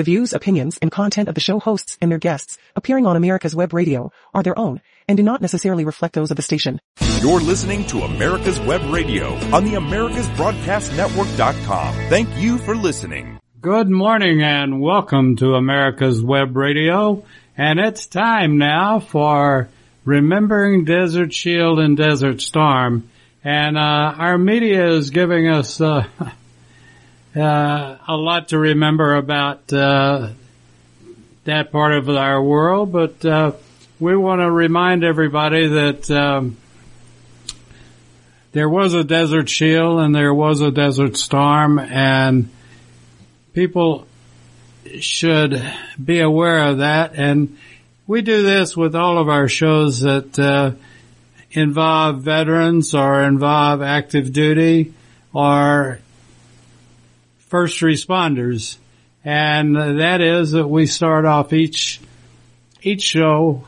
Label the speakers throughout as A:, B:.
A: The views, opinions, and content of the show hosts and their guests appearing on America's Web Radio are their own and do not necessarily reflect those of the station.
B: You're listening to America's Web Radio on the AmericasBroadcastNetwork.com. Thank you for listening.
C: Good morning and welcome to America's Web Radio. And it's time now for Remembering Desert Shield and Desert Storm. And uh, our media is giving us uh, uh, a lot to remember about uh, that part of our world, but uh, we want to remind everybody that um, there was a desert shield and there was a desert storm, and people should be aware of that. And we do this with all of our shows that uh, involve veterans or involve active duty or first responders. And that is that we start off each, each show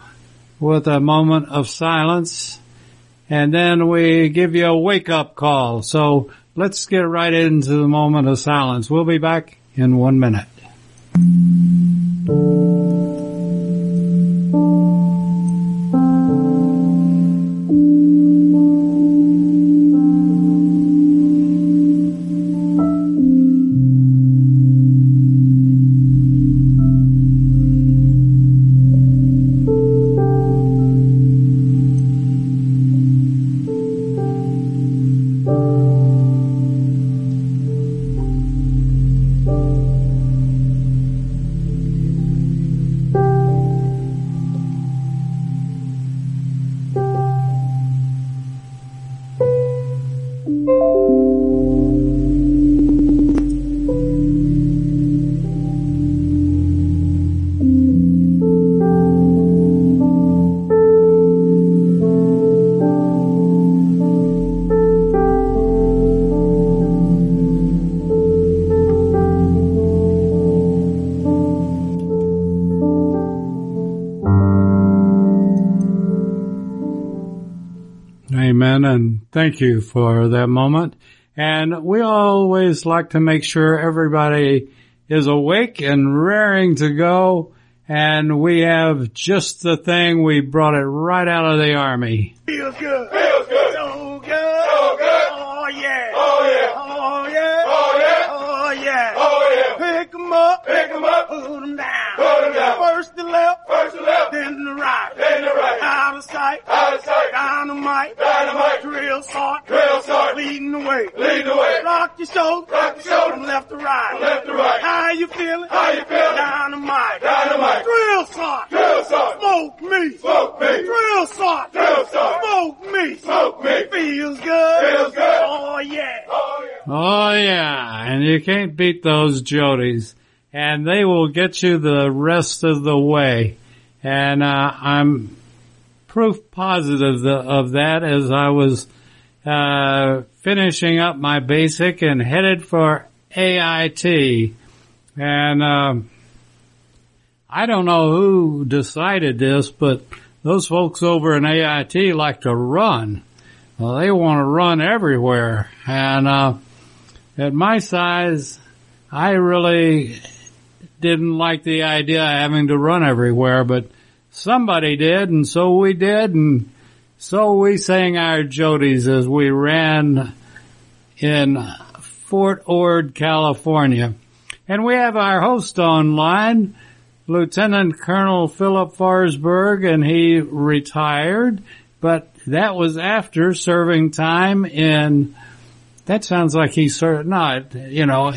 C: with a moment of silence and then we give you a wake up call. So let's get right into the moment of silence. We'll be back in one minute. Amen. And thank you for that moment. And we always like to make sure everybody is awake and raring to go. And we have just the thing. We brought it right out of the army.
D: Feels good.
E: Feels good.
D: So good.
E: So good.
D: Oh yeah.
E: Oh yeah.
D: Oh yeah.
E: Oh yeah.
D: Oh yeah.
E: Oh yeah.
D: Pick 'em up.
E: Pick 'em up.
D: Put 'em down.
E: Put 'em down.
D: First the left.
E: First to left.
D: Then the right.
E: Then the right.
D: Out of sight.
E: Out of sight.
D: Dynamite.
E: Dynamite.
D: Drill sergeant.
E: Drill sergeant.
D: Leading the way.
E: Lead the way.
D: Rock your shoulder.
E: Rock your shoulder.
D: From left to right.
E: From left to right.
D: How you feeling?
E: How you feeling?
D: Dynamite.
E: Dynamite.
D: Drill sergeant.
E: Drill sergeant.
D: Smoke me.
E: Smoke me.
D: Drill sergeant.
E: Drill sergeant.
D: Smoke me.
E: Smoke me.
D: Feels good.
E: Feels good.
D: Oh yeah.
E: Oh yeah.
C: Oh yeah. And you can't beat those Jodies. And they will get you the rest of the way. And, uh, I'm proof positive of that as I was, uh, finishing up my basic and headed for AIT. And, um, I don't know who decided this, but those folks over in AIT like to run. Well, they want to run everywhere. And, uh, at my size, I really didn't like the idea of having to run everywhere, but somebody did, and so we did, and so we sang our Jodies as we ran in Fort Ord, California. And we have our host online, Lieutenant Colonel Philip Forsberg, and he retired, but that was after serving time in, that sounds like he served, not, you know,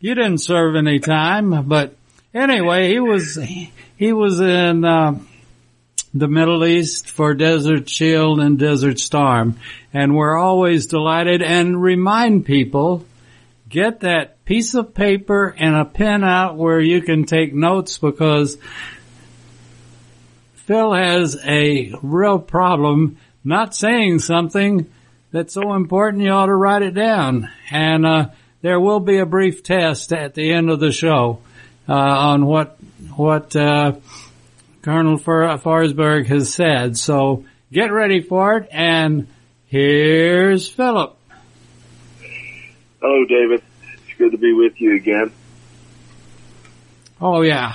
C: you didn't serve any time, but anyway, he was, he was in, uh, the Middle East for Desert Shield and Desert Storm. And we're always delighted and remind people, get that piece of paper and a pen out where you can take notes because Phil has a real problem not saying something that's so important you ought to write it down. And, uh, there will be a brief test at the end of the show, uh, on what, what, uh, Colonel Forsberg has said. So get ready for it. And here's Philip.
F: Hello, David. It's good to be with you again.
C: Oh yeah,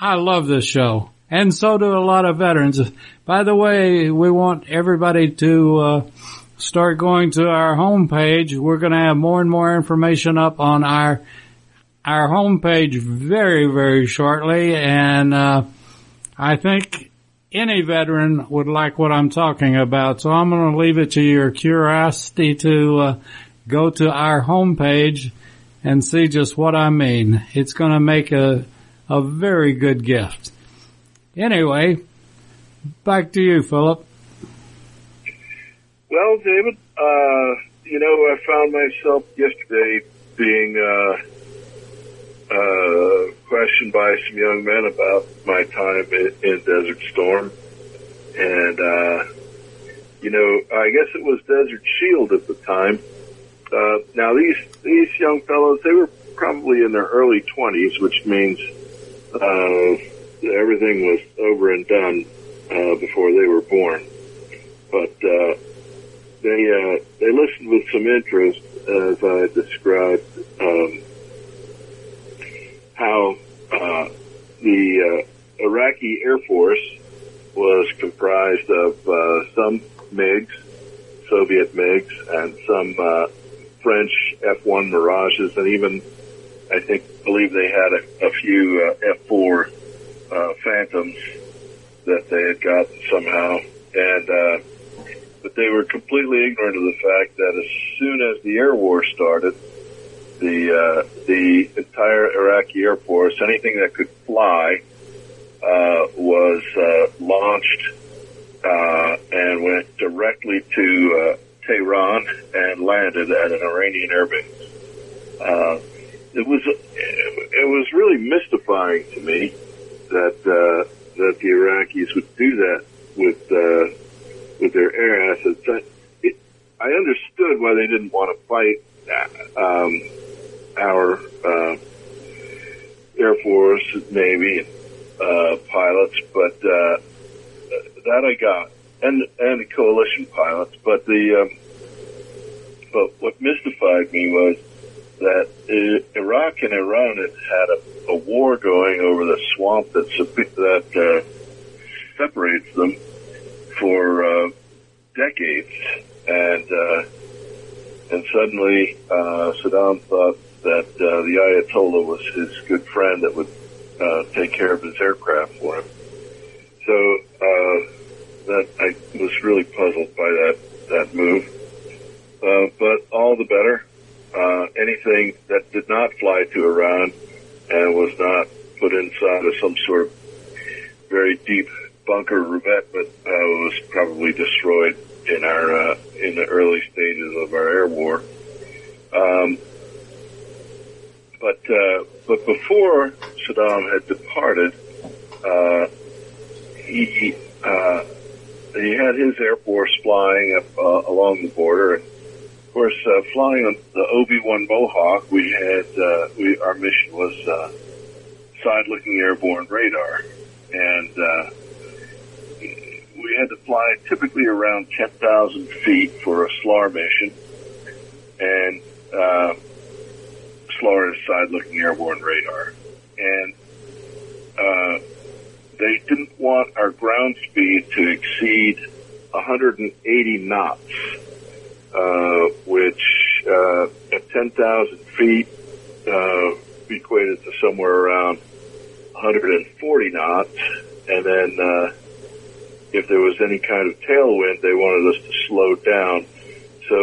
C: I love this show, and so do a lot of veterans. By the way, we want everybody to uh, start going to our homepage. We're going to have more and more information up on our our homepage very very shortly, and uh, I think any veteran would like what I'm talking about. So I'm going to leave it to your curiosity to uh, go to our homepage and see just what I mean. It's going to make a a very good gift. Anyway, back to you, Philip.
F: Well, David, uh, you know, I found myself yesterday being uh, uh, questioned by some young men about my time in, in Desert Storm, and uh, you know, I guess it was Desert Shield at the time. Uh, now these these young fellows, they were probably in their early twenties, which means uh, everything was over and done uh, before they were born. But uh, they uh, they listened with some interest as I described um, how uh, the uh, Iraqi Air Force was comprised of uh, some MiGs, Soviet MiGs, and some uh, French F-1 Mirages, and even I think believe they had a, a few uh, F4 uh, Phantoms that they had gotten somehow, and uh, but they were completely ignorant of the fact that as soon as the air war started, the uh, the entire Iraqi Air Force, anything that could fly, uh, was uh, launched uh, and went directly to uh, Tehran and landed at an Iranian airbase. Uh, it was it was really mystifying to me that uh, that the Iraqis would do that with uh, with their air assets. I, it, I understood why they didn't want to fight um, our uh, Air Force, Navy, uh, pilots, but uh, that I got, and and the coalition pilots. But the um, but what mystified me was that Iraq and Iran had had a, a war going over the swamp that that uh, separates them for uh, decades, and uh, and suddenly uh, Saddam thought that uh, the Ayatollah was his good friend that would uh, take care of his aircraft for him. So uh, that I was really puzzled by that that move. Uh, but all the better. Uh, anything that did not fly to Iran and was not put inside of some sort of very deep bunker revetment uh, was probably destroyed in our uh, in the early stages of our air war. Um, but uh, but before Saddam had departed, uh, he uh, he had his air force flying up uh, along the border, and of course, flying on the OV-1 Mohawk, we had we our mission was side-looking airborne radar, and we had to fly typically around 10,000 feet for a SLAR mission, and uh, SLAR is side-looking airborne radar, and uh, they didn't want our ground speed to exceed 180 knots, uh, which uh, at 10,000 feet uh, equated to somewhere around 140 knots, and then uh, if there was any kind of tailwind, they wanted us to slow down. So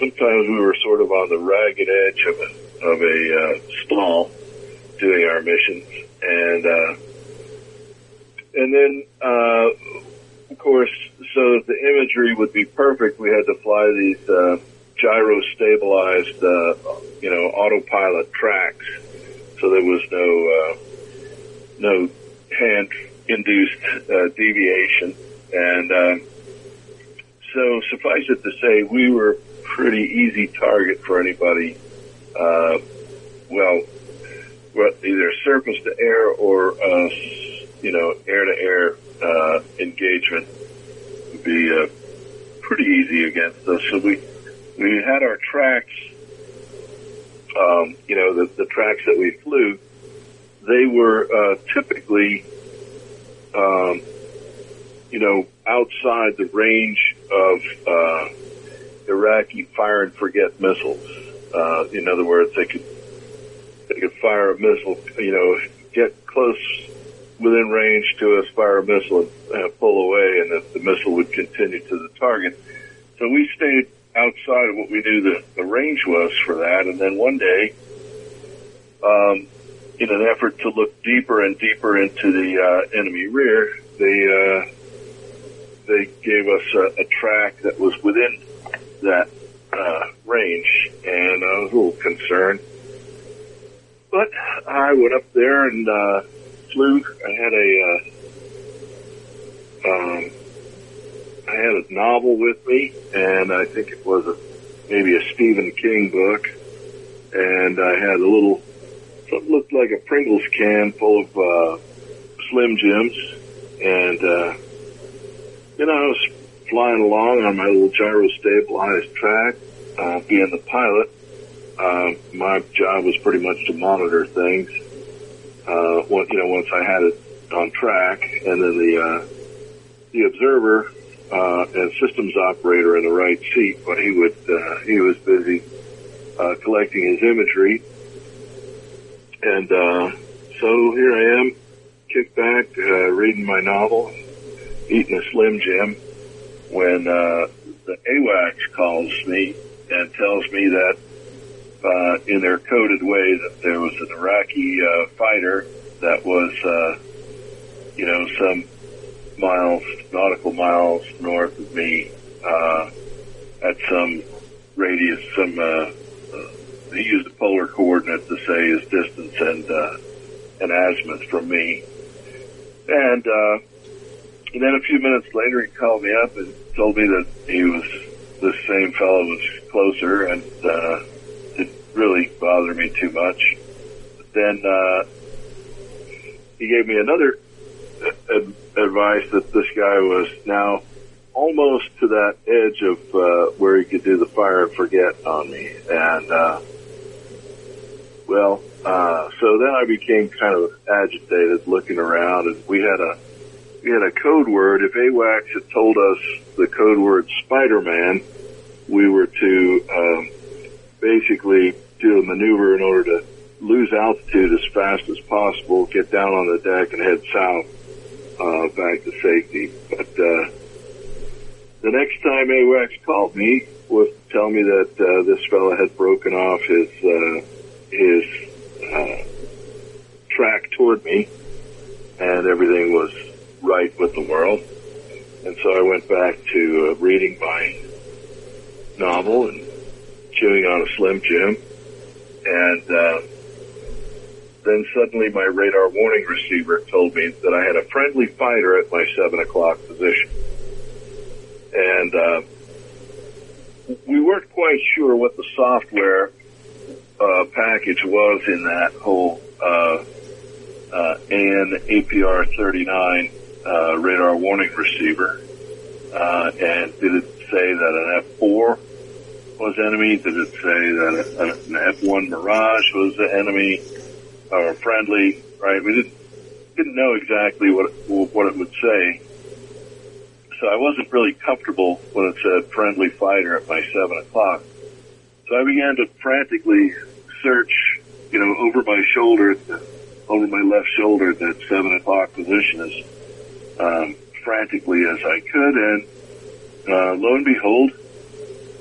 F: sometimes we were sort of on the ragged edge of a of a uh, stall doing our missions, and uh, and then uh, of course, so that the imagery would be perfect, we had to fly these uh, gyro stabilized, uh, you know, autopilot tracks. So there was no uh, no hand induced uh, deviation, and uh, so suffice it to say, we were pretty easy target for anybody. Uh, well, well, either surface to air or uh, you know air to air uh, engagement would be uh, pretty easy against us. So we we had our tracks, um, you know, the, the tracks that we flew. they were uh, typically, um, you know, outside the range of uh, Iraqi fire and forget missiles. Uh, in other words, they could they could fire a missile, you know, get close within range to us, fire a missile, and uh, pull away, and the, the missile would continue to the target. So we stayed outside of what we knew the, the range was for that, and then one day, um, in an effort to look deeper and deeper into the uh, enemy rear, they uh, they gave us a, a track that was within that uh, range, and I was a little concerned. But I went up there and uh, flew. I had a uh, um, I had a novel with me, and I think it was a maybe a Stephen King book, and I had a little something looked like a Pringles can full of uh, Slim Jims, and uh, you know I was flying along on my little gyro stabilized track, uh, being the pilot. Uh, my job was pretty much to monitor things. Uh, you know, once I had it on track, and then the uh, the observer uh, and systems operator in the right seat, but he would uh, he was busy uh, collecting his imagery, and uh, so here I am, kicked back, uh, reading my novel, eating a Slim Jim, when uh, the AWACS calls me and tells me that uh, in their coded way that there was an Iraqi uh, fighter that was, uh, you know, some miles, nautical miles north of me, uh, at some radius, some, uh, uh, he used a polar coordinate to say his distance and, uh, and azimuth from me. And, uh, and then a few minutes later he called me up and told me that he was, this same fellow was closer and, uh, it really bothered me too much. But then, uh, he gave me another ad- advice that this guy was now almost to that edge of uh, where he could do the fire and forget on me, and uh, well, uh, so then I became kind of agitated, looking around, and we had a had a code word. If AWACS had told us the code word Spider-Man, we were to um, basically do a maneuver in order to lose altitude as fast as possible, get down on the deck, and head south uh, back to safety. But uh, the next time AWACS called me was to tell me that uh, this fellow had broken off his uh, his uh, track toward me, and everything was right with the world. And so I went back to uh, reading my novel and chewing on a Slim Jim, and uh, then suddenly my radar warning receiver told me that I had a friendly fighter at my seven o'clock position. And, uh, we weren't quite sure what the software, uh, package was in that whole, uh, uh, AN APR 39, uh, radar warning receiver. Uh, and did it say that an F4 was enemy? Did it say that an F1 Mirage was the enemy? or friendly, right? We didn't didn't know exactly what what it would say, so I wasn't really comfortable when it said friendly fighter at my seven o'clock. So I began to frantically search, you know, over my shoulder, over my left shoulder, at that seven o'clock position as um, frantically as I could, and uh, lo and behold,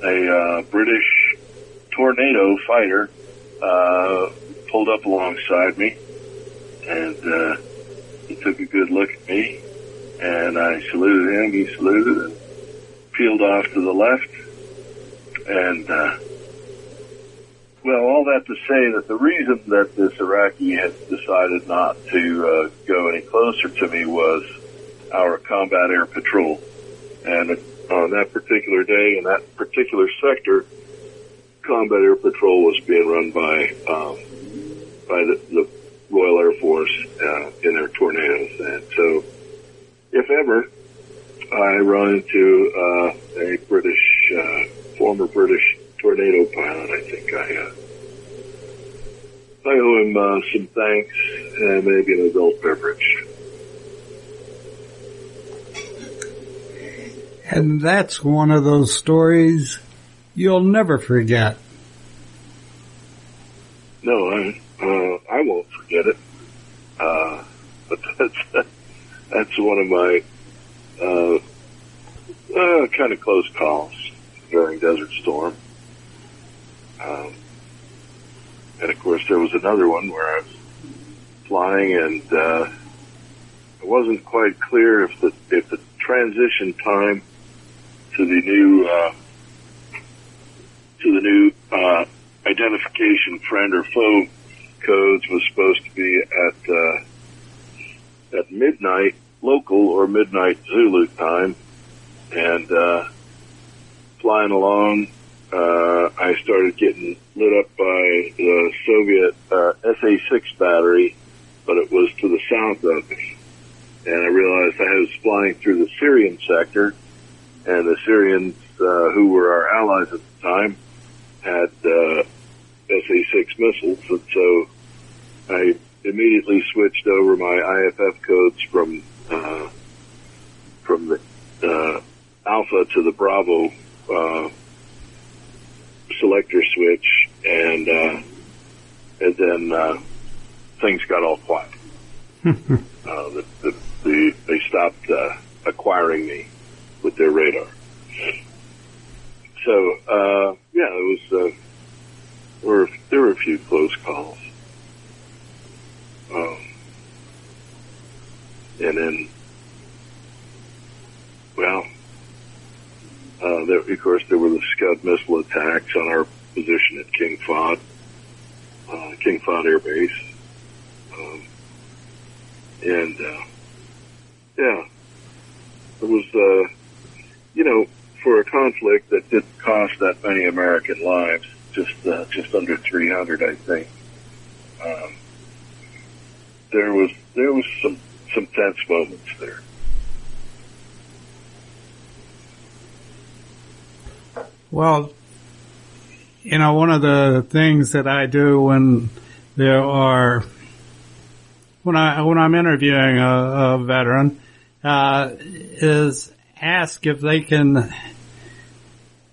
F: a uh, British tornado fighter. Uh, pulled up alongside me, and uh, he took a good look at me, and I saluted him. He saluted and peeled off to the left, and uh, well, all that to say that the reason that this Iraqi had decided not to uh, go any closer to me was our combat air patrol, and on that particular day in that particular sector, combat air patrol was being run by um, by the, the Royal Air Force uh, in their tornadoes. And so, if ever I run into uh, a British, uh, former British tornado pilot, I think I, uh, I owe him uh, some thanks and maybe an adult beverage.
C: And that's one of those stories you'll never forget.
F: No, I uh, I won't forget it. Uh, but that's that's one of my uh, uh, kind of close calls during Desert Storm. Um, and of course, there was another one where I was flying, and uh, it wasn't quite clear if the if the transition time to the new uh, to the new uh, identification friend or foe codes was supposed to be at uh, at midnight local or midnight Zulu time, and uh, flying along, uh, I started getting lit up by the Soviet uh, SA-6 battery, but it was to the south of me, and I realized I was flying through the Syrian sector, and the Syrians, uh, who were our allies at the time, had uh, SA-6 missiles, and so I immediately switched over my IFF codes from uh, from the uh, Alpha to the Bravo uh, selector switch, and uh, and then uh, things got all quiet. uh, the, the, the, they stopped uh, acquiring me with their radar. So uh, yeah, it was. Uh, there were there were a few close calls. Um, and then, well, uh, there, of course, there were the Scud missile attacks on our position at King Fahd, uh, King Fahd Air Base. Um, and, uh, yeah, it was, uh, you know, for a conflict that didn't cost that many American lives, just, uh, just under 300, I think. Um, there was, there was some, some tense moments there.
C: Well, you know, one of the things that I do when there are, when I, when I'm interviewing a, a veteran, uh, is ask if they can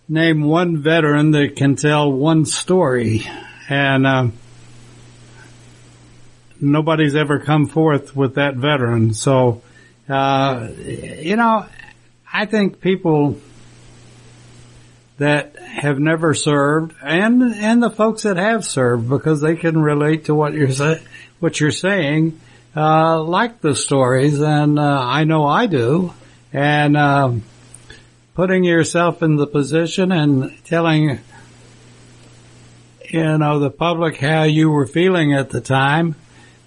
C: name one veteran that can tell one story. And, um, nobody's ever come forth with that veteran. So, uh, you know, I think people that have never served and, and the folks that have served because they can relate to what you're saying, what you're saying, uh, like the stories and, uh, I know I do. And, um, putting yourself in the position and telling, you know, the public how you were feeling at the time,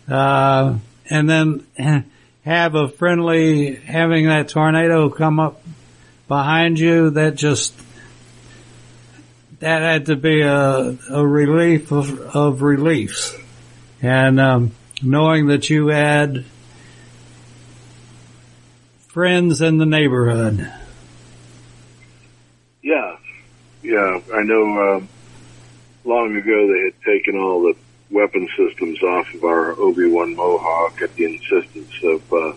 C: uh, and then have a friendly, having that tornado come up behind you, that just, that had to be a, a relief of, of reliefs. And, um, knowing that you had friends in the neighborhood.
F: Yeah, yeah, I know, um, long ago they had taken all the weapon systems off of our OV-1 Mohawk at the insistence of uh,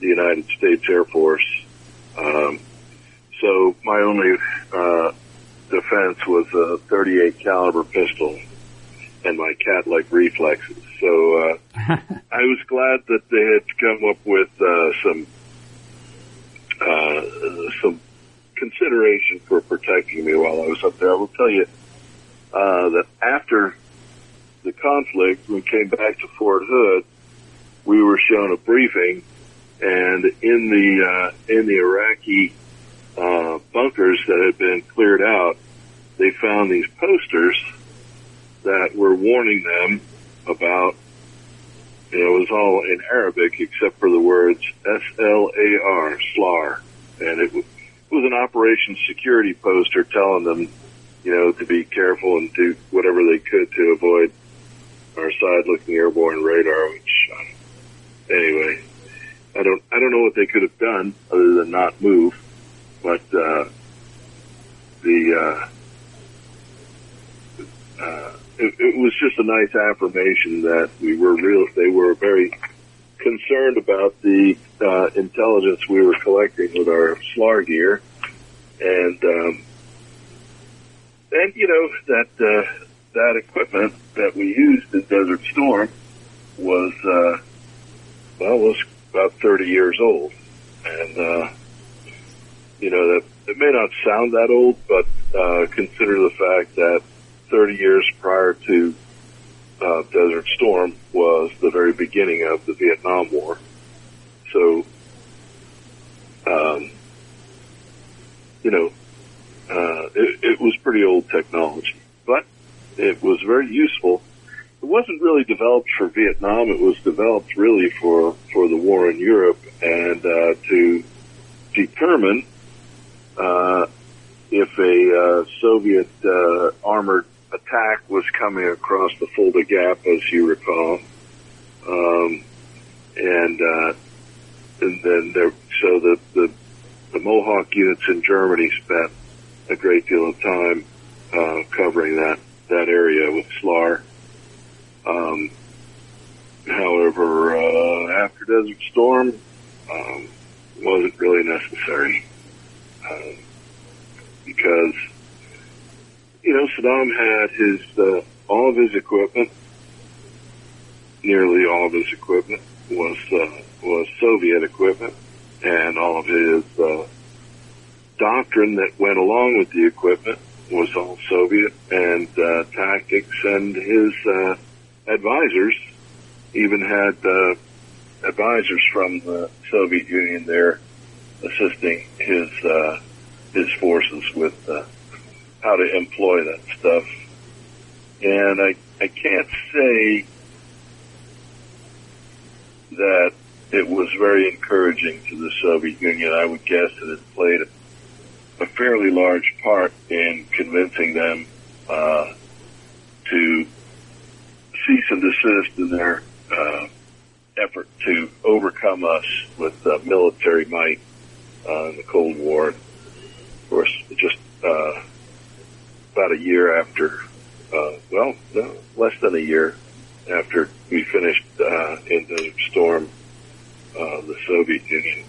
F: the United States Air Force. Um, so my only uh, defense was a 38 caliber pistol and my cat-like reflexes. So uh, I was glad that they had come up with uh, some uh, some consideration for protecting me while I was up there. I will tell you uh, that after the conflict, we came back to Fort Hood, we were shown a briefing, and in the uh, in the Iraqi uh, bunkers that had been cleared out, they found these posters that were warning them about. It was all in Arabic except for the words S L A R, SLAR, and it was, an operations security poster telling them, you know, to be careful and do whatever they could to avoid our side-looking airborne radar. Which, um, anyway, I don't I don't know what they could have done other than not move, but uh, the uh, it, it was just a nice affirmation that we were real. They were very concerned about the uh, intelligence we were collecting with our SLAR gear, and um, and you know that uh, that equipment that we used in Desert Storm was uh, well was about 30 years old, and uh, you know that it may not sound that old, but uh, consider the fact that 30 years prior to uh, Desert Storm was the very beginning of the Vietnam War. So, um, you know, uh, it, it was pretty old technology, but it was very useful. It wasn't really developed for Vietnam. It was developed really for, for the war in Europe and, uh, to determine, uh, if a, uh, Soviet, uh, armored attack was coming across the Fulda Gap, as you recall. Um, and, uh, and then there, so the, the, the Mohawk units in Germany spent a great deal of time, uh, covering that, that area with SLAR. Um, however, uh, after Desert Storm, um, wasn't really necessary. Um, because you know, Saddam had his, uh, all of his equipment, nearly all of his equipment was, uh, was Soviet equipment and all of his, uh, doctrine that went along with the equipment was all Soviet and, uh, tactics and his, uh, advisors even had, uh, advisors from the Soviet Union there assisting his, uh, his forces with, uh, how to employ that stuff. And I, I can't say that it was very encouraging to the Soviet Union. I would guess that it played a, fairly large part in convincing them uh, to cease and desist in their uh, effort to overcome us with uh, military might uh, in the Cold War. Of course, just uh, about a year after, uh, well, no, less than a year after we finished uh, in Desert Storm, uh, the Soviet Union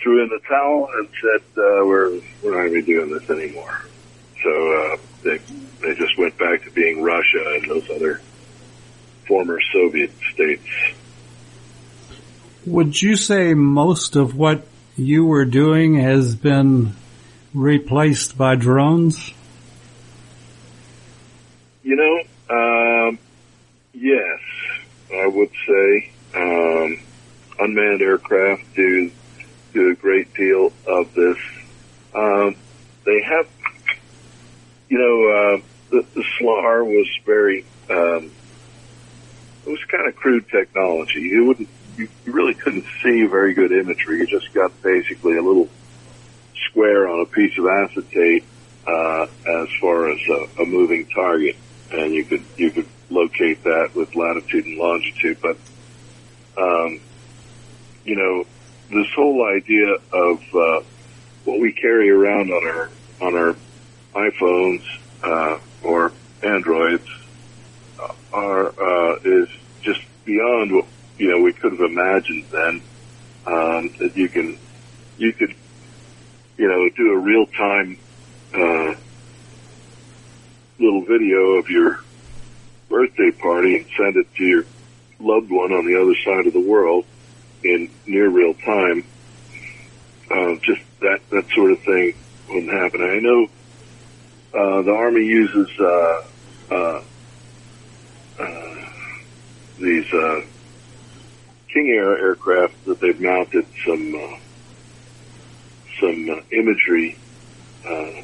F: threw in the towel and said, uh, "We're we're not going to be doing this anymore." So uh, they they just went back to being Russia and those other former Soviet states.
C: Would you say most of what you were doing has been replaced by drones?
F: You know, um, yes, I would say um, unmanned aircraft do do a great deal of this. Um, they have, you know, uh, the, the SLAR was very, um, it was kind of crude technology. You wouldn't, you really couldn't see very good imagery. You just got basically a little square on a piece of acetate uh, as far as a, a moving target, and you could you could locate that with latitude and longitude. But um, you know, this whole idea of uh, what we carry around on our on our iPhones uh, or Androids are uh, is just beyond what you know we could have imagined then. Um, that you can you could you know do a real time uh, little video of your birthday party and send it to your loved one on the other side of the world in near real time. Uh, just that that sort of thing wouldn't happen. I know uh, the Army uses uh, uh, uh, these uh, King Air aircraft that they've mounted some some imagery uh,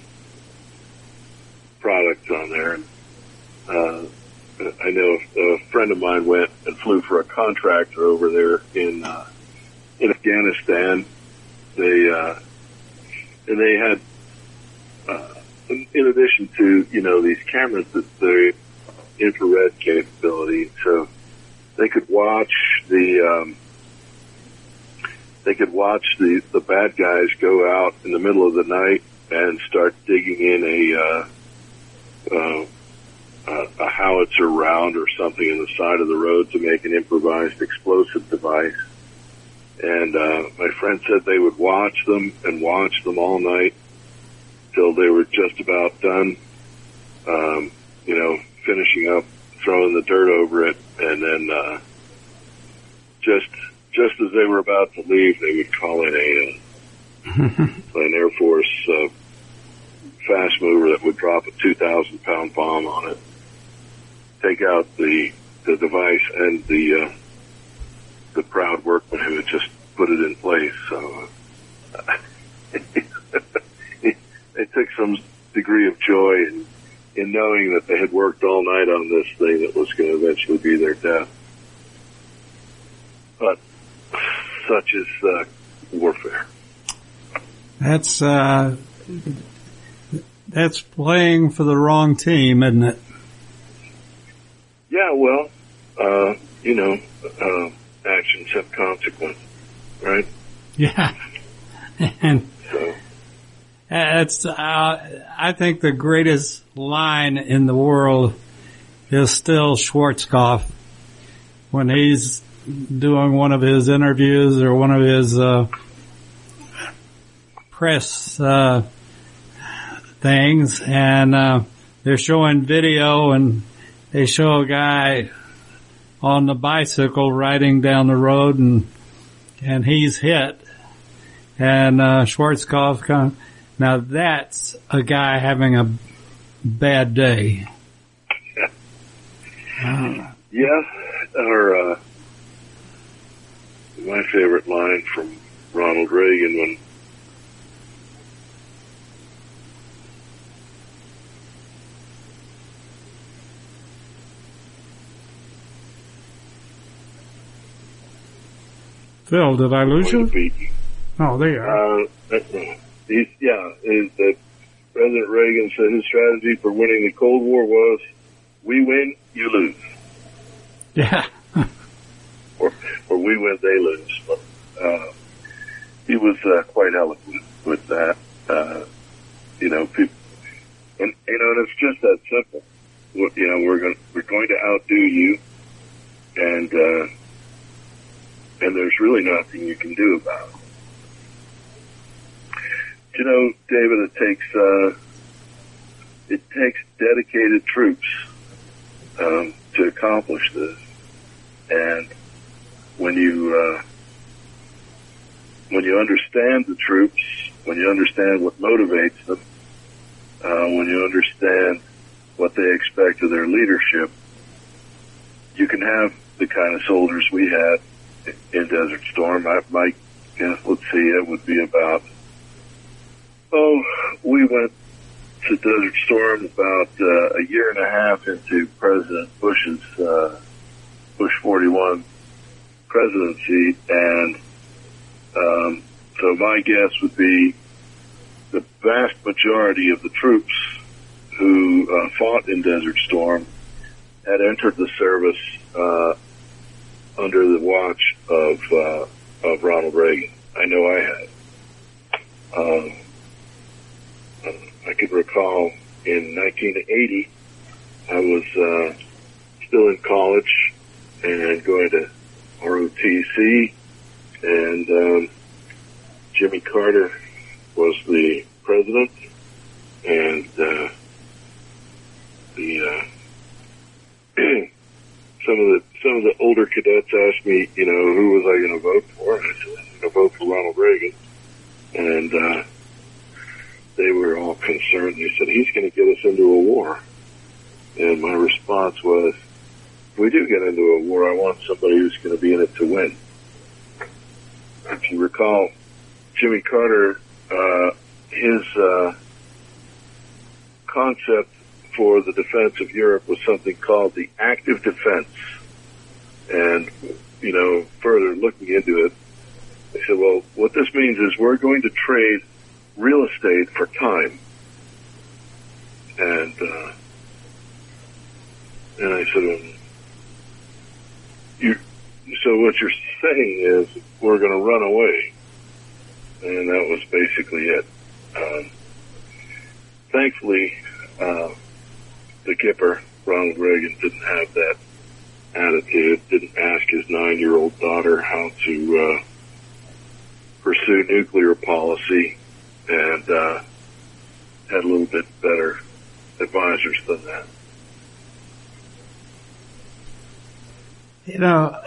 F: products on there. And, uh, I know a friend of mine went and flew for a contractor over there in uh, in Afghanistan. They uh, and they had, uh, in addition to you know these cameras, that the infrared capability, so they could watch the um, they could watch the the bad guys go out in the middle of the night and start digging in a uh, uh, a, a howitzer round or something in the side of the road to make an improvised explosive device. And uh, my friend said they would watch them and watch them all night till they were just about done. Um, you know, finishing up, throwing the dirt over it, and then uh, just just as they were about to leave, they would call in a uh, an Air Force uh, fast mover that would drop a 2,000 pound bomb on it, take out the the device and the uh, the proud workman who had just put it in place. So uh, they took some degree of joy in, in knowing that they had worked all night on this thing that was going to eventually be their death. But such is uh, warfare.
C: That's uh, that's playing for the wrong team, isn't it?
F: Yeah, well, uh, you know, uh, actions have consequences, right?
C: Yeah, and
F: So,
C: it's uh, I think the greatest line in the world is still Schwarzkopf when he's doing one of his interviews or one of his uh, press uh, things, and uh, they're showing video, and they show a guy on the bicycle riding down the road, and and he's hit, and uh, Schwarzkopf come. Now that's a guy having a bad day.
F: yeah, or uh, my favorite line from Ronald Reagan when
C: Phil, did I lose you? Oh, there you are.
F: Uh, he's, yeah, is that President Reagan said his strategy for winning the Cold War was, we win, you lose.
C: Yeah.
F: or or we win, they lose. But, uh, he was uh, quite eloquent with that. Uh, you know, people, and you know, and it's just that simple. You know, we're going we're going to outdo you, and uh, and there's really nothing you can do about it. You know, David, it takes uh, it takes dedicated troops um, to accomplish this, and when you uh, when you understand the troops, when you understand what motivates them, uh, when you understand what they expect of their leadership, you can have the kind of soldiers we had in Desert Storm. I, my guess, let's see, it would be about oh, we went to Desert Storm about uh, a year and a half into President Bush's uh, Bush 41 presidency, and um, so my guess would be the vast majority of the troops who uh, fought in Desert Storm had entered the service uh, under the watch of uh, of Ronald Reagan. I know I had. Um, uh, I could recall in 1980, I was uh, still in college and going to ROTC, and um, Jimmy Carter was the president, and uh, the uh, some of the some of the older cadets asked me, you know, who was I going to vote for? And I said, I'm going to vote for Ronald Reagan, and uh, they were all concerned. They said he's going to get us into a war, and my response was, if we do get into a war, I want somebody who's going to be in it to win. If you recall, Jimmy Carter, uh, his uh, concept for the defense of Europe was something called the active defense. And, you know, further looking into it, they said, well, what this means is we're going to trade real estate for time. And, uh, and I said, you, so what you're saying is we're going to run away. And that was basically it. Um, thankfully, uh, the Gipper Ronald Reagan didn't have that attitude, didn't ask his nine-year-old daughter how to uh, pursue nuclear policy, and uh, had a little bit better advisors than that.
C: You know,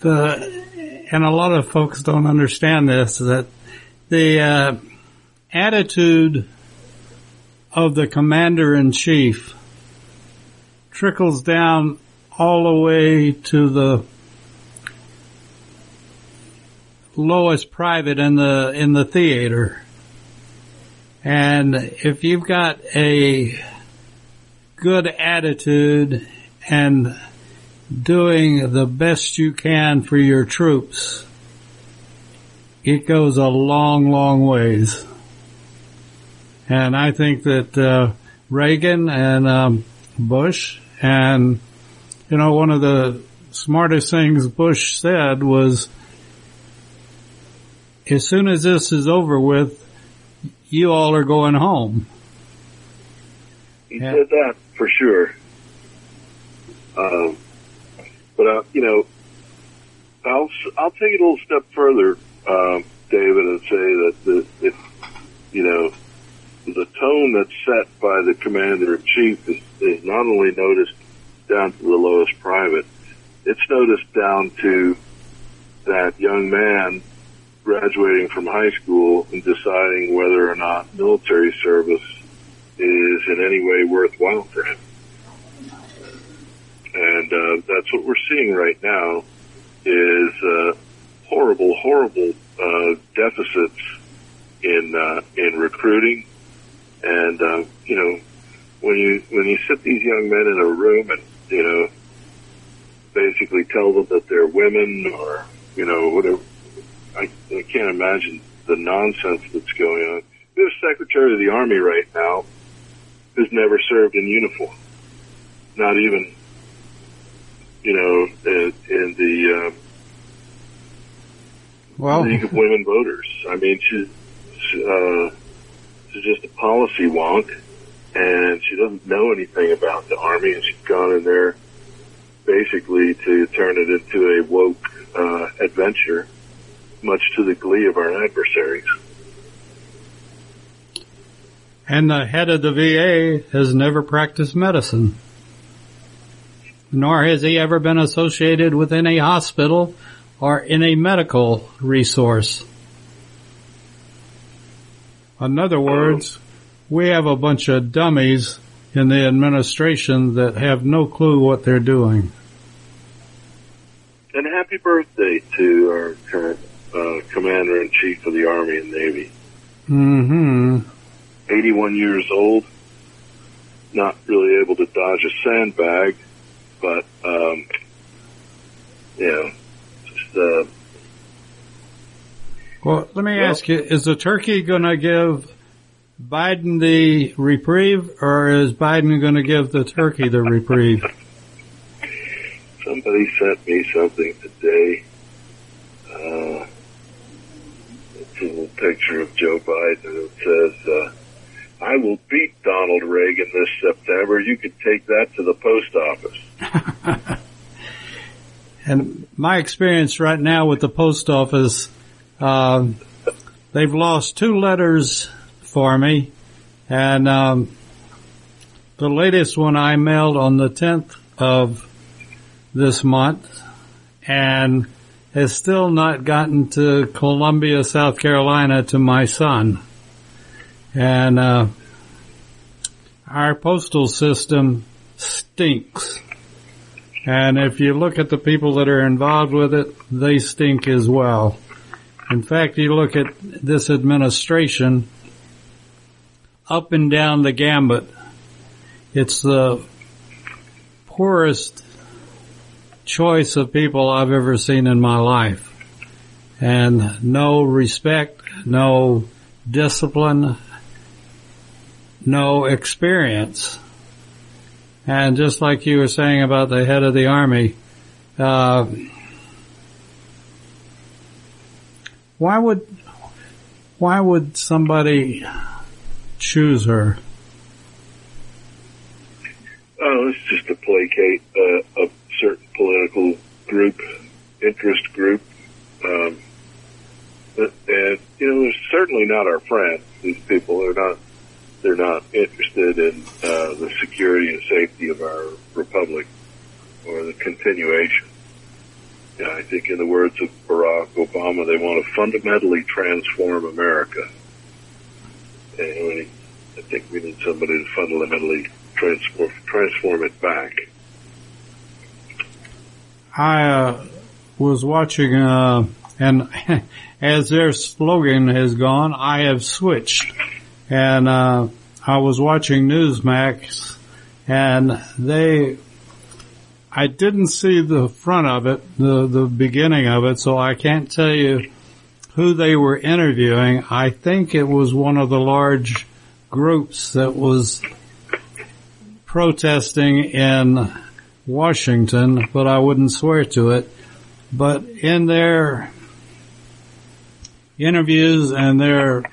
C: the and a lot of folks don't understand this that the uh, attitude of the commander in chief trickles down all the way to the lowest private in the in the theater. And if you've got a good attitude and doing the best you can for your troops, it goes a long, long ways. And I think that uh, Reagan and um, Bush and you know one of the smartest things Bush said was as soon as this is over with you all are going home.
F: He
C: Yeah.
F: said that for sure. Um, but uh, you know, I'll I'll take it a little step further, um, David, and say that the it, you know the tone that's set by the commander in chief is, is not only noticed down to the lowest private, it's noticed down to that young man graduating from high school and deciding whether or not military service is in any way worthwhile for him. And uh, that's what we're seeing right now is uh, horrible, horrible uh, deficits in uh, in recruiting. And uh, you know, when you when you sit these young men in a room and you know basically tell them that they're women or you know whatever, I, I can't imagine the nonsense that's going on. A Secretary of the Army right now who's never served in uniform, not even you know in, in the um,
C: Well,
F: League of Women Voters. I mean, she's uh, she's just a policy wonk, and she doesn't know anything about the army, and she's gone in there basically to turn it into a woke uh, adventure, much to the glee of our adversaries.
C: and the head of the VA has never practiced medicine. Nor has he ever been associated with any hospital or in a medical resource. In other words, we have a bunch of dummies in the administration that have no clue what they're doing.
F: And happy birthday to our current uh, Commander in Chief of the Army and Navy.
C: hmm
F: 81 years old, not really able to dodge a sandbag, but, um, you know, just, uh,
C: Well, let me
F: Well-
C: ask you, is the turkey going to give Biden the reprieve or is Biden going to give the turkey the reprieve?
F: somebody sent me something today. Uh, it's a little picture of Joe Biden it says, uh, I will beat Donald Reagan this September. You could take that to the post office.
C: And my experience right now with the post office, um, they've lost two letters for me, and um, the latest one I mailed on the 10th of this month, and has still not gotten to Columbia, South Carolina, to my son. And uh, our postal system stinks. And if you look at the people that are involved with it, they stink as well. In fact, you look at this administration up and down the gambit. It's the poorest choice of people I've ever seen in my life. And no respect, no discipline, no experience. And just like you were saying about the head of the army, uh, why would why would somebody choose her?
F: Oh, it's just to placate uh, a certain political group, interest group. Um, and you know, they're certainly not our friends. These people are not. They're not interested in uh, the security and safety of our republic or the continuation. I think, in the words of Barack Obama, they want to fundamentally transform America. And I think we need somebody to fundamentally transform transform it back.
C: I uh, was watching, uh, and as their slogan has gone, I have switched. And uh, I was watching Newsmax, and they, I didn't see the front of it, the the beginning of it, so I can't tell you who they were interviewing. I think it was one of the large groups that was protesting in Washington, but I wouldn't swear to it. But in their interviews and their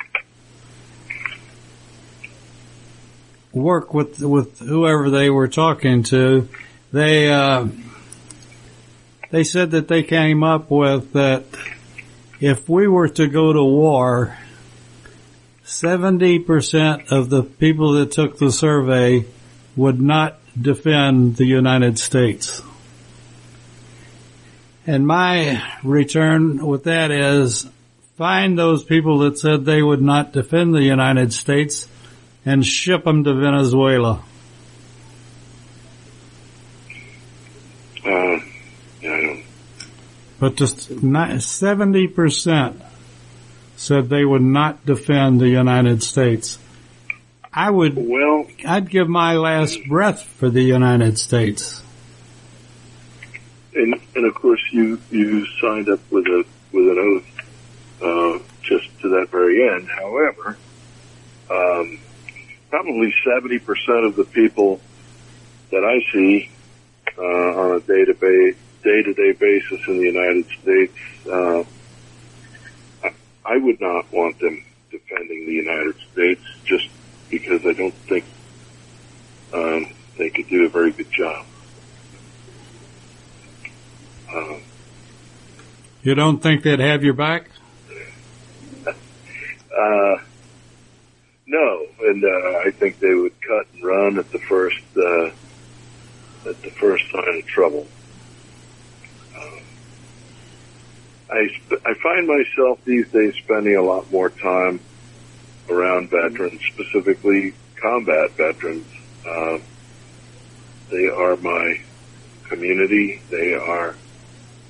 C: work with with whoever they were talking to, they uh, they said that they came up with that if we were to go to war, seventy percent of the people that took the survey would not defend the United States. And my return with that is find those people that said they would not defend the United States and ship them to Venezuela.
F: Uh, yeah, I don't.
C: But just seventy percent said they would not defend the United States. I would,
F: Well,
C: I'd give my last breath for the United States.
F: and and of course you you signed up with a with an oath uh, just to that very end. However, um, probably seventy percent of the people that I see uh, on a day to day day to day basis in the United States, uh, I, I would not want them defending the United States just because I don't think um, they could do a very good job. Um,
C: You don't think they'd have your back?
F: Uh, no, and uh, I think they would cut and run at the first uh, at the first sign of trouble. Um, I I find myself these days spending a lot more time around veterans, specifically combat veterans. Uh, they are my community. They are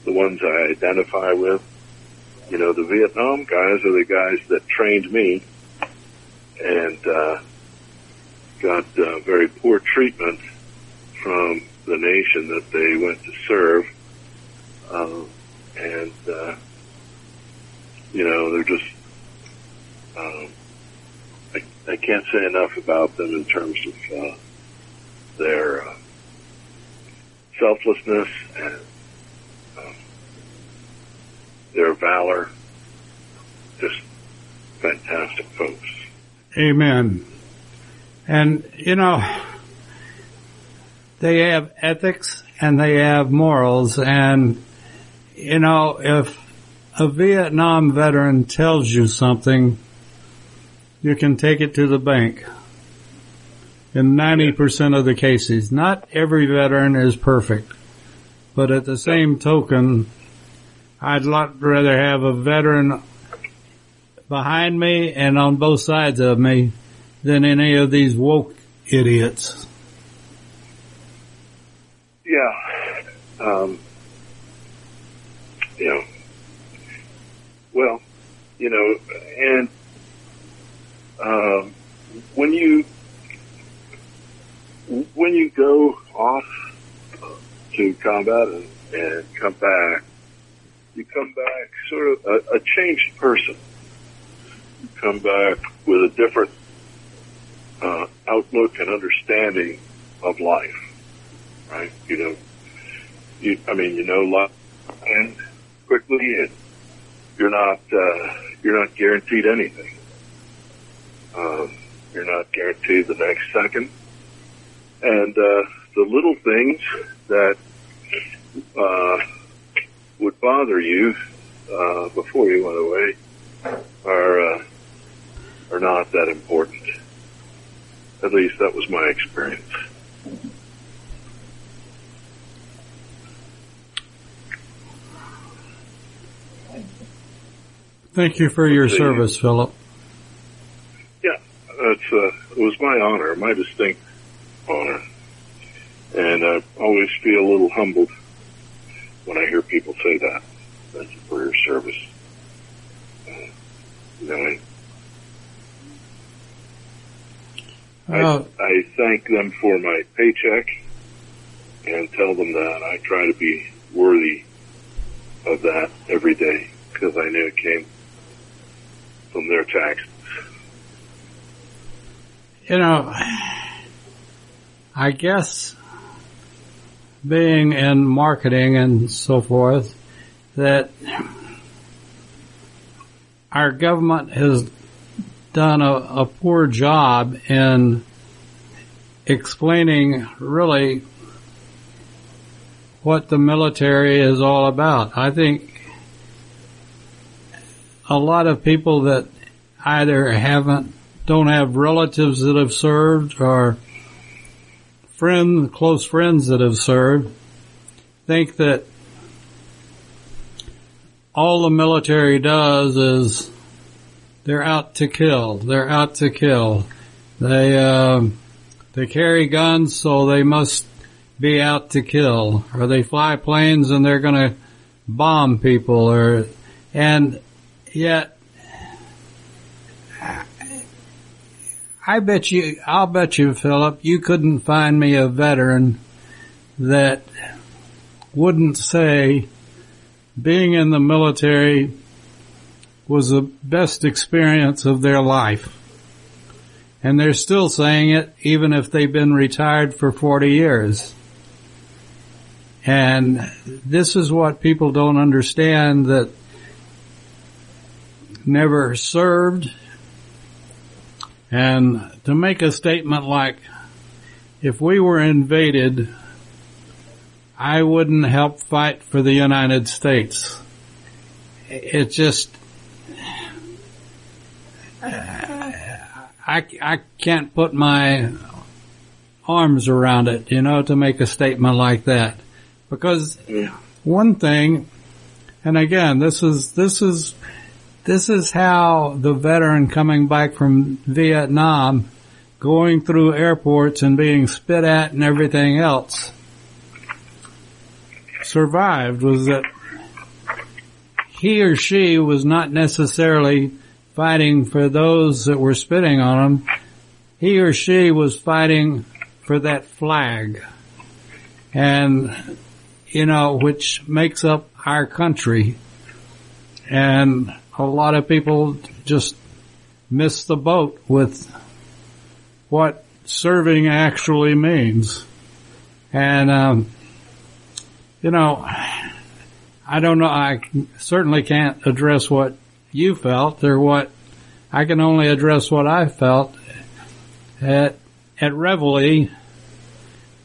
F: the ones I identify with you know, the Vietnam guys are the guys that trained me and uh, got uh, very poor treatment from the nation that they went to serve. Uh, and, uh, you know, they're just, um, I, I can't say enough about them in terms of uh, their uh, selflessness and um, their valor. Just fantastic folks.
C: Amen. And, you know, they have ethics and they have morals and, you know, if a Vietnam veteran tells you something, you can take it to the bank. In 90% of the cases, not every veteran is perfect, but at the same token, I'd lot rather have a veteran behind me and on both sides of me than any of these woke idiots.
F: Yeah. Um, you know, well, you know, and um, when you when you go off to combat and, and come back, you come back sort of a, a changed person. You come back with a different uh, outlook and understanding of life, right? You know, you, I mean, you know, life and quickly, and you're not uh, you're not guaranteed anything. Um, you're not guaranteed the next second, and uh, the little things that uh, would bother you uh, before you went away are uh, are not that important. At least that was my experience.
C: Thank you for your service, Philip.
F: Yeah, it's uh, it was my honor, my distinct honor, and I always feel a little humbled when I hear people say that. Thank you for your service. Uh,
C: Uh,
F: I, I thank them for my paycheck and tell them that I try to be worthy of that every day because I knew it came from their taxes.
C: you know, I guess being in marketing and so forth, that our government has done a, a poor job in explaining really what the military is all about. I think a lot of people that either haven't don't have relatives that have served or friends, close friends that have served, think that all the military does is they're out to kill. They're out to kill. They um, they carry guns, so they must be out to kill. Or they fly planes and they're going to bomb people. Or and yet I bet you, I'll bet you, Philip, you couldn't find me a veteran that wouldn't say being in the military was the best experience of their life. And they're still saying it even if they've been retired for 40 years. And this is what people don't understand that never served and to make a statement like, if we were invaded, I wouldn't help fight for the United States. It just, I, I can't put my arms around it, you know, to make a statement like that. Because one thing, and again, this is, this is, this is how the veteran coming back from Vietnam, going through airports and being spit at and everything else, survived was that he or she was not necessarily fighting for those that were spitting on him. He or she was fighting for that flag. And, you know, which makes up our country. And a lot of people just miss the boat with what serving actually means. And, um, you know, I don't know, I certainly can't address what you felt or what, I can only address what I felt at, at Reveille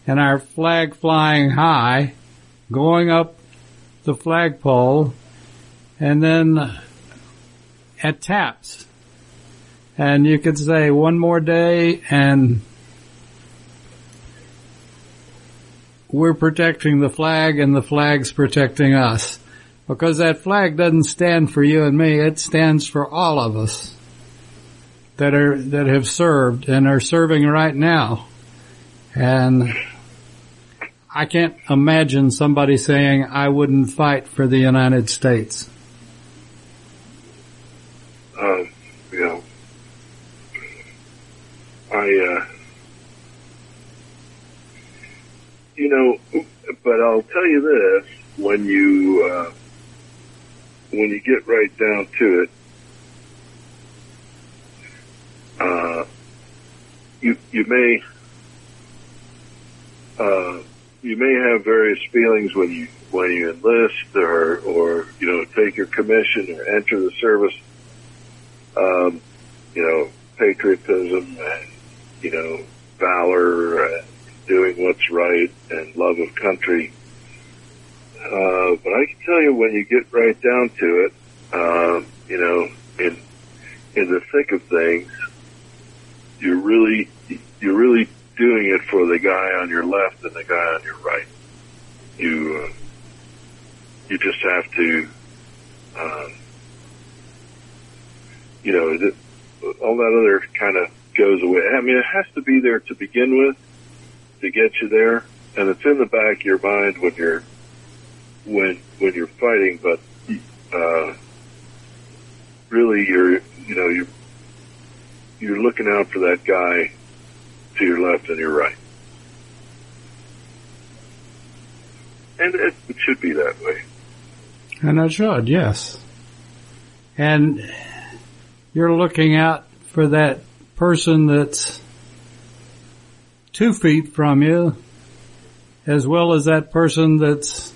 C: and our flag flying high, going up the flagpole, and then at taps. And you could say one more day and we're protecting the flag and the flag's protecting us. Because that flag doesn't stand for you and me, it stands for all of us that are, that have served and are serving right now. And I can't imagine somebody saying I wouldn't fight for the United States.
F: Um, you know, I, uh, you know, but I'll tell you this, when you, uh, when you get right down to it, uh, you, you may, uh, you may have various feelings when you, when you enlist or, or, you know, take your commission or enter the service um, you know, patriotism and, you know, valor and doing what's right and love of country. Uh, but I can tell you when you get right down to it, um, you know, in in the thick of things, you're really you're really doing it for the guy on your left and the guy on your right. You uh, you just have to, um, you know, all that other kind of goes away. I mean, it has to be there to begin with to get you there, and it's in the back of your mind when you're when when you're fighting. But uh, really, you're you know you're you're looking out for that guy to your left and your right, and it, it should be that way.
C: And it should, yes. And you're looking out for that person that's two feet from you, as well as that person that's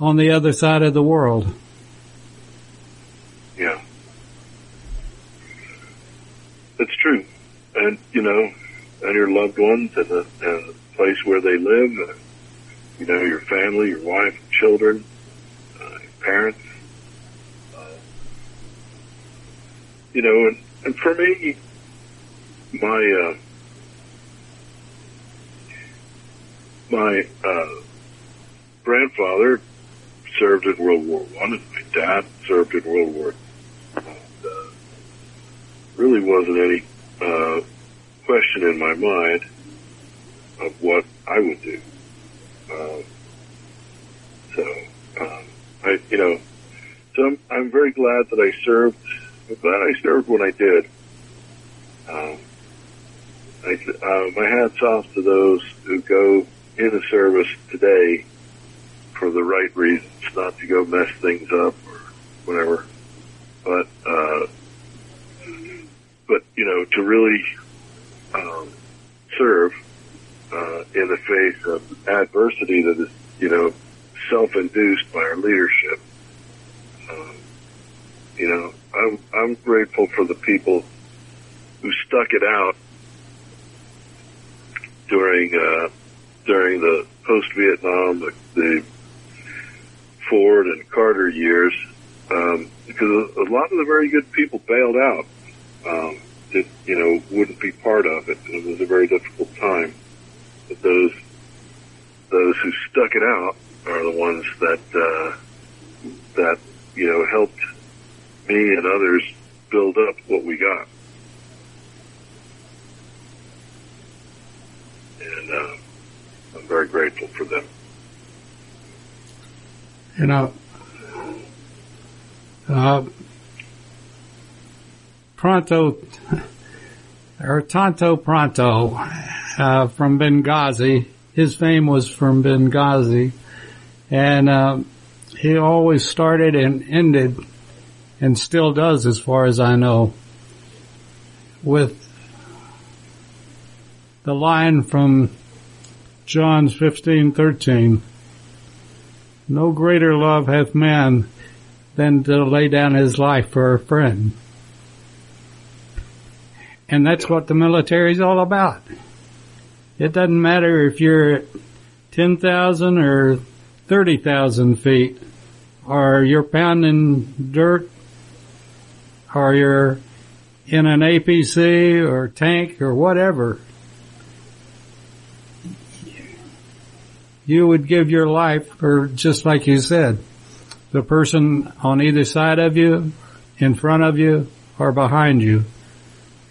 C: on the other side of the world.
F: Yeah. That's true. And, you know, and your loved ones and the, and the place where they live, and, you know, your family, your wife, children, uh, your parents. You know, and, and for me, my, uh, my, uh, grandfather served in World War One, and my dad served in World War and, uh, really wasn't any uh, question in my mind of what I would do. Uh, so, um, I, you know, so I'm, I'm very glad that I served. I'm glad I served when I did. Um, I, uh, my hats off to those who go into service today for the right reasons, not to go mess things up or whatever. But, uh, but you know, to really um, serve uh, in the face of adversity that is, you know, self-induced by our leadership. Um, you know, I'm I'm grateful for the people who stuck it out during uh, during the post-Vietnam, the, the Ford and Carter years, um, because a lot of the very good people bailed out. Um, that you know wouldn't be part of it. It was a very difficult time. But those those who stuck it out are the ones that uh, that you know helped me and others build up what we got. And uh, I'm very grateful for them.
C: You know, uh, Paronto, or Tanto Paronto, uh, from Benghazi. His fame was from Benghazi. And, uh, he always started and ended, and still does as far as I know, with the line from fifteen thirteen. No greater love hath man than to lay down his life for a friend. And that's what the military is all about. It doesn't matter if you're at 10,000 or 30,000 feet, or you're pounding dirt, or you're in an APC or tank or whatever. You would give your life for just like you said, the person on either side of you, in front of you, or behind you.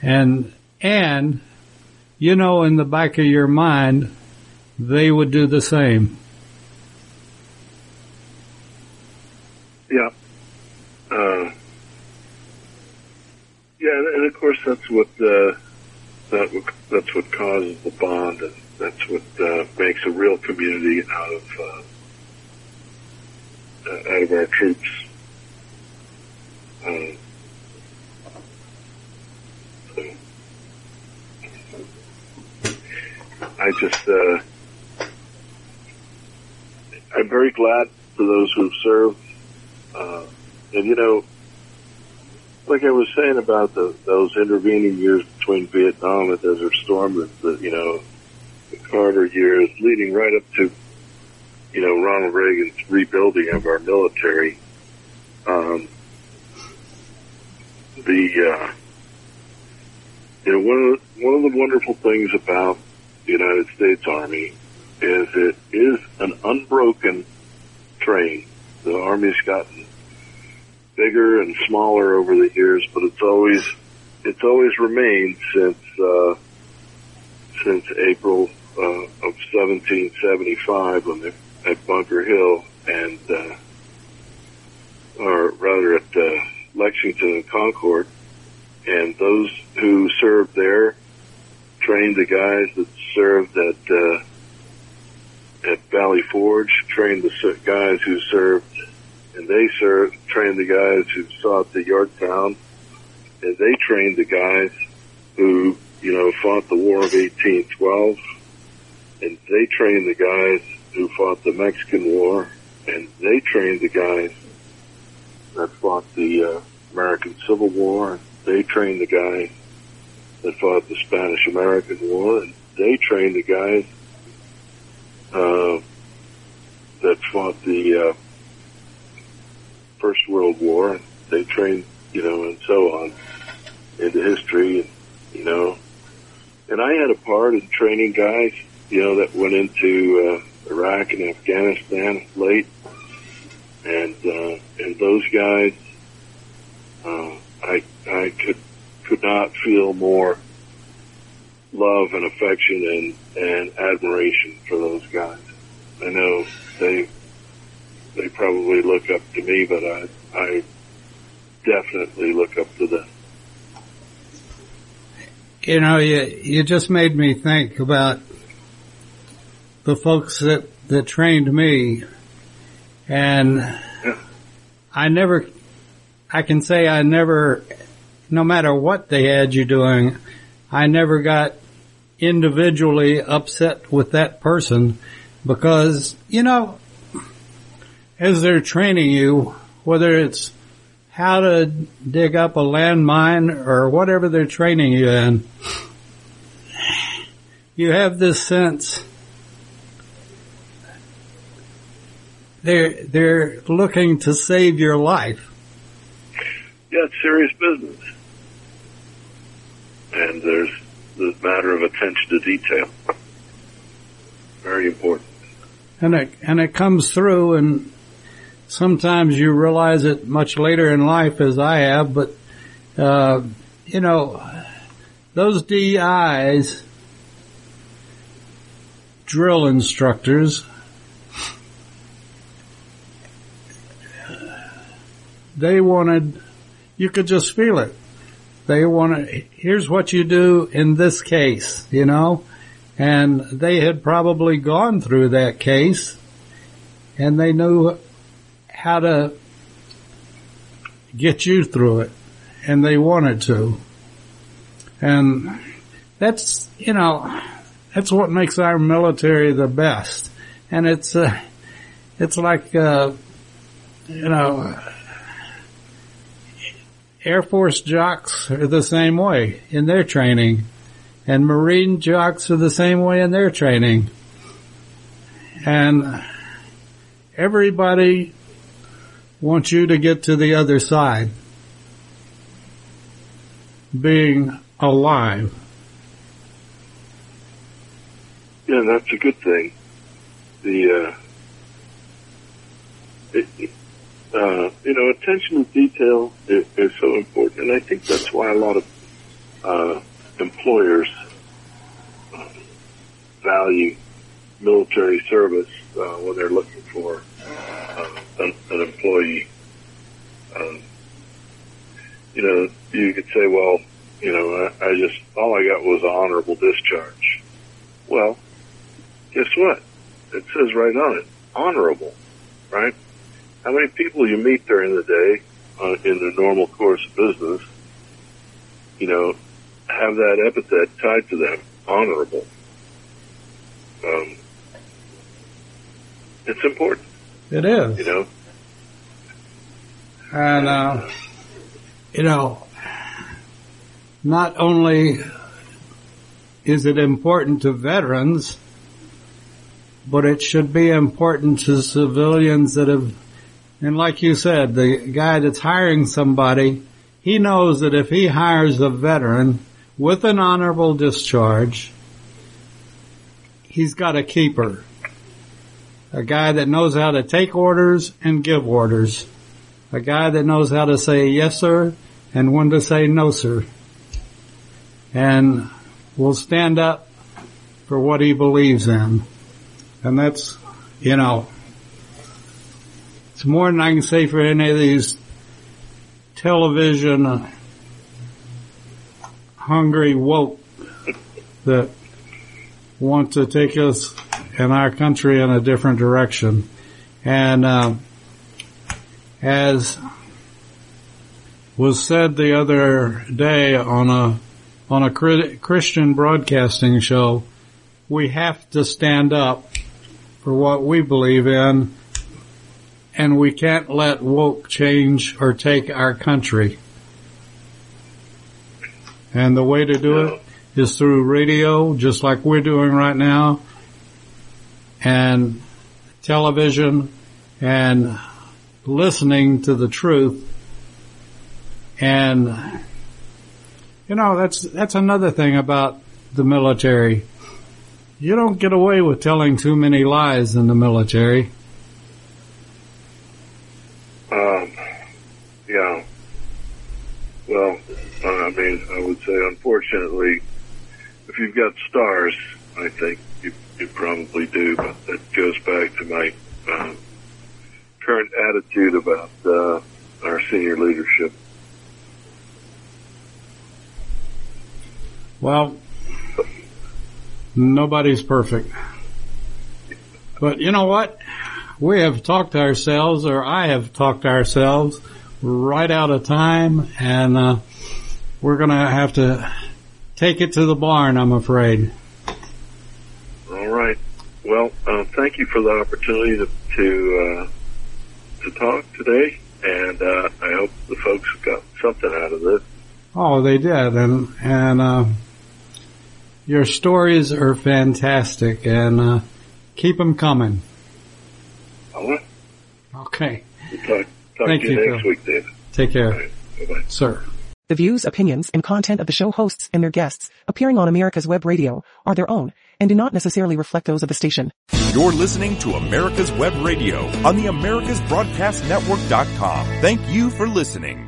C: And, and, you know in the back of your mind, they would do the same.
F: Yeah. Uh, yeah, and and of course that's what uh, that what- that's what causes the bond, and that's what uh, makes a real community out of uh, out of our troops. Um, so I just uh, I'm very glad for those who've served. Uh, and you know, like I was saying about the, those intervening years between Vietnam and Desert Storm, that, that you know, the Carter years, leading right up to, you know, Ronald Reagan's rebuilding of our military. Um, the, uh, you know, one of the, one of the wonderful things about the United States Army is it is an unbroken train. The Army's gotten bigger and smaller over the years, but it's always it's always remained since uh, since April uh, of 1775 when they at Bunker Hill and uh, or rather at uh, Lexington and Concord, and those who served there trained the guys that served at uh, at Valley Forge, trained the guys who served, and they served trained the guys who fought the Yorktown, and they trained the guys who you know fought the War of 1812, and they trained the guys who fought the Mexican War, and they trained the guys that fought the uh, American Civil War, they trained the guys that fought the Spanish American War, and they trained the guys uh, that fought the uh, First World War, and they trained, you know, and so on into history, and you know, and I had a part in training guys, you know, that went into uh, Iraq and Afghanistan late, and uh, and those guys, uh, I I could could not feel more love and affection and and admiration for those guys. I know they they probably look up to me, but I I definitely look up to them.
C: You know, you you just made me think about the folks that that trained me, and
F: Yeah.
C: I never, I can say I never, no matter what they had you doing, I never got individually upset with that person because, you know, as they're training you, whether it's how to dig up a landmine or whatever they're training you in, you have this sense they're, they're looking to save your life.
F: Yeah, it's serious business, and there's the matter of attention to detail. Very important.
C: and it and it comes through and sometimes you realize it much later in life as I have but uh you know those DIs drill instructors they wanted you could just feel it. They wanted here's what you do in this case you know? And they had probably gone through that case and they knew how to get you through it and they wanted to. And that's, you know, that's what makes our military the best. And it's, uh, it's like, uh, you know, Air Force jocks are the same way in their training and Marine jocks are the same way in their training. And everybody wants you to get to the other side. Being alive.
F: Yeah, that's a good thing. The uh, uh, you know, attention to detail is, is so important, and I think that's why a lot of uh, employers uh, value military service uh, when they're looking for an, an employee. Um, you know, you could say, well, you know, I, I just all I got was an honorable discharge. Well, guess what? It says right on it, honorable, right? How many people you meet during the day uh, in the normal course of business, you know, have that epithet tied to them, honorable. Um, it's important,
C: It is.
F: you know.
C: And, uh, you know, not only is it important to veterans, but it should be important to civilians that have, and like you said, the guy that's hiring somebody, he knows that if he hires a veteran with an honorable discharge, he's got a keeper. A guy that knows how to take orders and give orders. A guy that knows how to say yes sir and when to say no sir. And will stand up for what he believes in. And that's, you know, it's more than I can say for any of these television uh, hungry woke that want to take us and our country in a different direction. And uh, as was said the other day on a on a Christian broadcasting show, we have to stand up for what we believe in, and we can't let woke change or take our country. And the way to do it is through radio, just like we're doing right now, and television, and listening to the truth. And, you know, that's, that's another thing about the military. You don't get away with telling too many lies in the military.
F: Um, yeah. Well, I mean, I would say, unfortunately, if you've got stars, I think you, you probably do, but it goes back to my um, current attitude about uh, our senior leadership.
C: Well, nobody's perfect. But you know what? We have talked ourselves, or I have talked ourselves, right out of time, and uh, we're going to have to take it to the barn, I'm afraid.
F: All right. Well, uh, thank you for the opportunity to to, uh, to talk today, and uh, I hope the folks got something out of this.
C: Oh, they did, and and uh, your stories are fantastic, and uh, keep them coming.
F: All right.
C: Okay.
F: We'll talk, talk
C: Thank
F: to you,
C: you,
F: next
C: Phil.
F: week, David.
C: Take care,
F: All right. Bye-bye.
C: sir.
A: The views, opinions, and content of the show hosts and their guests appearing on America's Web Radio are their own and do not necessarily reflect those of the station.
B: You're listening to America's Web Radio on the AmericasBroadcastNetwork.com. Thank you for listening.